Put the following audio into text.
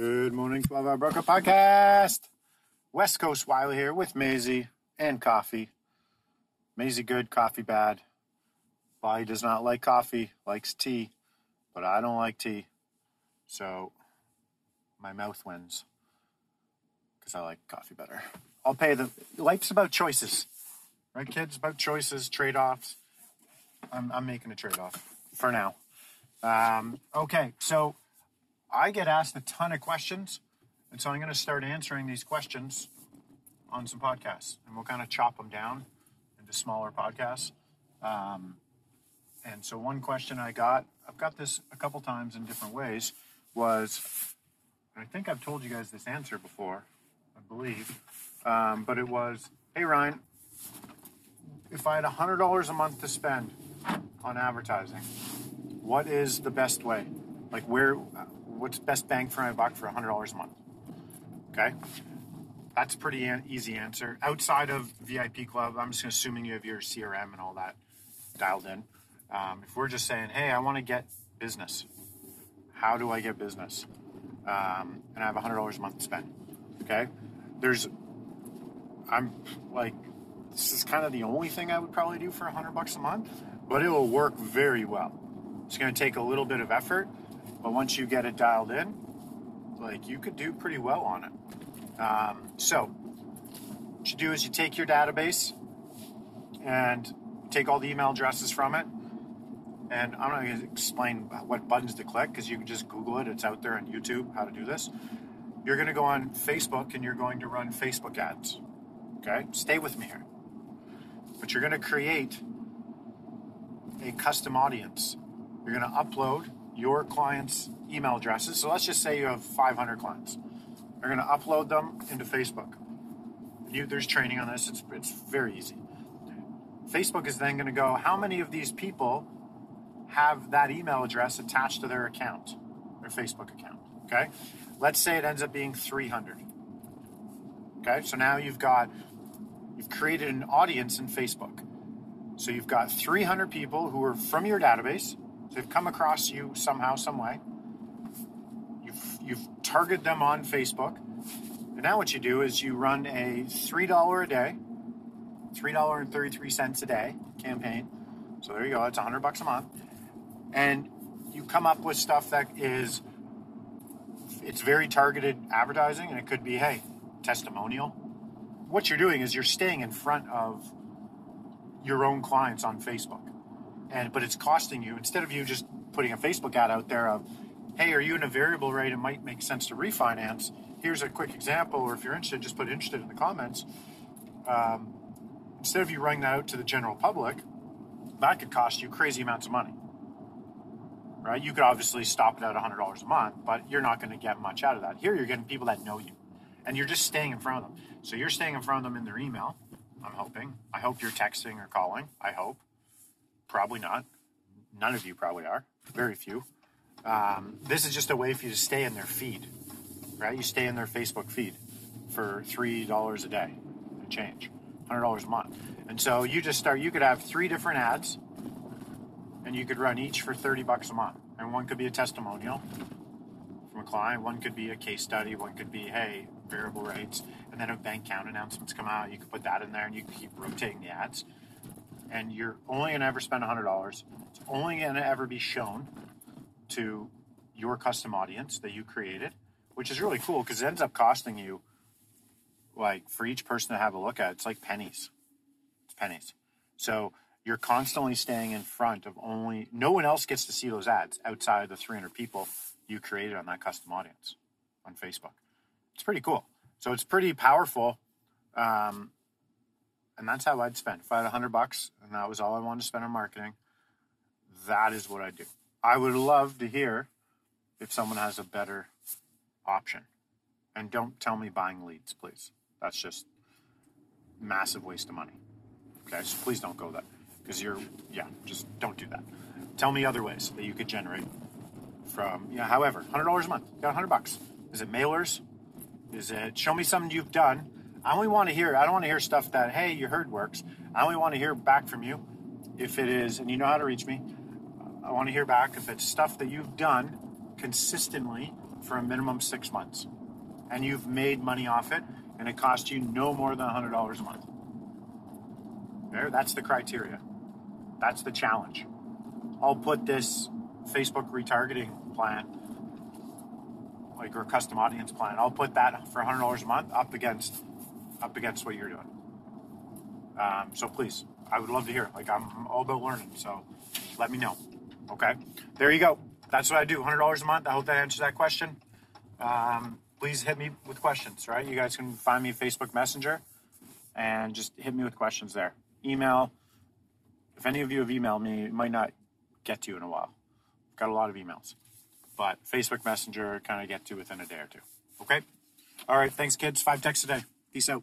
Good morning, 12 Hour Broker Podcast. West Coast Wiley here with Maisie and coffee. Maisie good, coffee bad. Wiley does not like coffee, likes tea, but I don't like tea. So my mouth wins because I like coffee better. I'll pay the. Life's about choices, right, kids? About choices, trade offs. I'm, I'm making a trade off for now. Um, okay, so I get asked a ton of questions, and so I'm going to start answering these questions on some podcasts, and we'll kind of chop them down into smaller podcasts. Um, and so, one question I got, I've got this a couple times in different ways, was, I think I've told you guys this answer before, I believe, um, but it was, hey Ryan, if I had $100 a month to spend on advertising, what is the best way? Like, where, what's best bang for my buck for $100 a month? Okay. That's a pretty an- easy answer. Outside of VIP Club, I'm just assuming you have your CRM and all that dialed in. Um, if we're just saying, hey, I want to get business, how do I get business? Um, and I have $100 a month to spend. Okay. There's, I'm like, this is kind of the only thing I would probably do for 100 bucks a month, but it will work very well. It's going to take a little bit of effort, but once you get it dialed in, like you could do pretty well on it. Um, so, what you do is you take your database and take all the email addresses from it. And I'm not going to explain what buttons to click because you can just Google it. It's out there on YouTube how to do this. You're going to go on Facebook and you're going to run Facebook ads. Okay? Stay with me here. But you're going to create a custom audience. You're going to upload your clients' email addresses. So let's just say you have 500 clients. You're going to upload them into Facebook. You, there's training on this. It's, it's very easy. Facebook is then going to go, how many of these people have that email address attached to their account, their Facebook account? Okay. Let's say it ends up being 300. Okay. So now you've got, you've created an audience in Facebook. So you've got 300 people who are from your database. They've come across you somehow, some way. You've, you've targeted them on Facebook. And now what you do is you run a $3 a day, $3.33 a day campaign. So there you go, it's 100 bucks a month. And you come up with stuff that is it's very targeted advertising and it could be hey, testimonial. What you're doing is you're staying in front of your own clients on Facebook. And but it's costing you instead of you just putting a Facebook ad out there of hey, are you in a variable rate? It might make sense to refinance. Here's a quick example, or if you're interested, just put interested in the comments. Um, instead of you running that out to the general public, that could cost you crazy amounts of money. Right? You could obviously stop it at $100 a month, but you're not going to get much out of that. Here, you're getting people that know you, and you're just staying in front of them. So you're staying in front of them in their email. I'm hoping. I hope you're texting or calling. I hope. Probably not. None of you probably are. Very few. Um, this is just a way for you to stay in their feed, right? You stay in their Facebook feed for three dollars a day, change, hundred dollars a month, and so you just start. You could have three different ads, and you could run each for thirty bucks a month, and one could be a testimonial from a client, one could be a case study, one could be hey variable rates, and then if Bank of Canada announcements come out, you could put that in there, and you can keep rotating the ads, and you're only gonna ever spend hundred dollars. It's only gonna ever be shown to your custom audience that you created, which is really cool because it ends up costing you like for each person to have a look at, it's like pennies. It's pennies. So you're constantly staying in front of only no one else gets to see those ads outside of the 300 people you created on that custom audience on Facebook. It's pretty cool. So it's pretty powerful. Um, and that's how I'd spend. If I had a 100 bucks and that was all I wanted to spend on marketing, that is what I do. I would love to hear if someone has a better option. And don't tell me buying leads, please. That's just massive waste of money. Okay, so please don't go that because you're, yeah, just don't do that. Tell me other ways that you could generate from, yeah, however, $100 a month, got 100 bucks. Is it mailers? Is it show me something you've done? I only want to hear, I don't want to hear stuff that, hey, you heard works. I only want to hear back from you if it is, and you know how to reach me. I want to hear back if it's stuff that you've done consistently for a minimum six months and you've made money off it and it cost you no more than $100 a month. There, that's the criteria. That's the challenge. I'll put this Facebook retargeting plan, like or custom audience plan. I'll put that for $100 a month up against up against what you're doing. Um, so please, I would love to hear. Like I'm all about learning, so let me know. Okay, there you go. That's what I do. $100 a month. I hope that answers that question. Um, please hit me with questions. Right, you guys can find me Facebook Messenger and just hit me with questions there. Email. If any of you have emailed me, it might not get to you in a while. I've got a lot of emails, but Facebook Messenger kind of get to within a day or two. Okay. All right. Thanks, kids. Five texts a day. Peace out.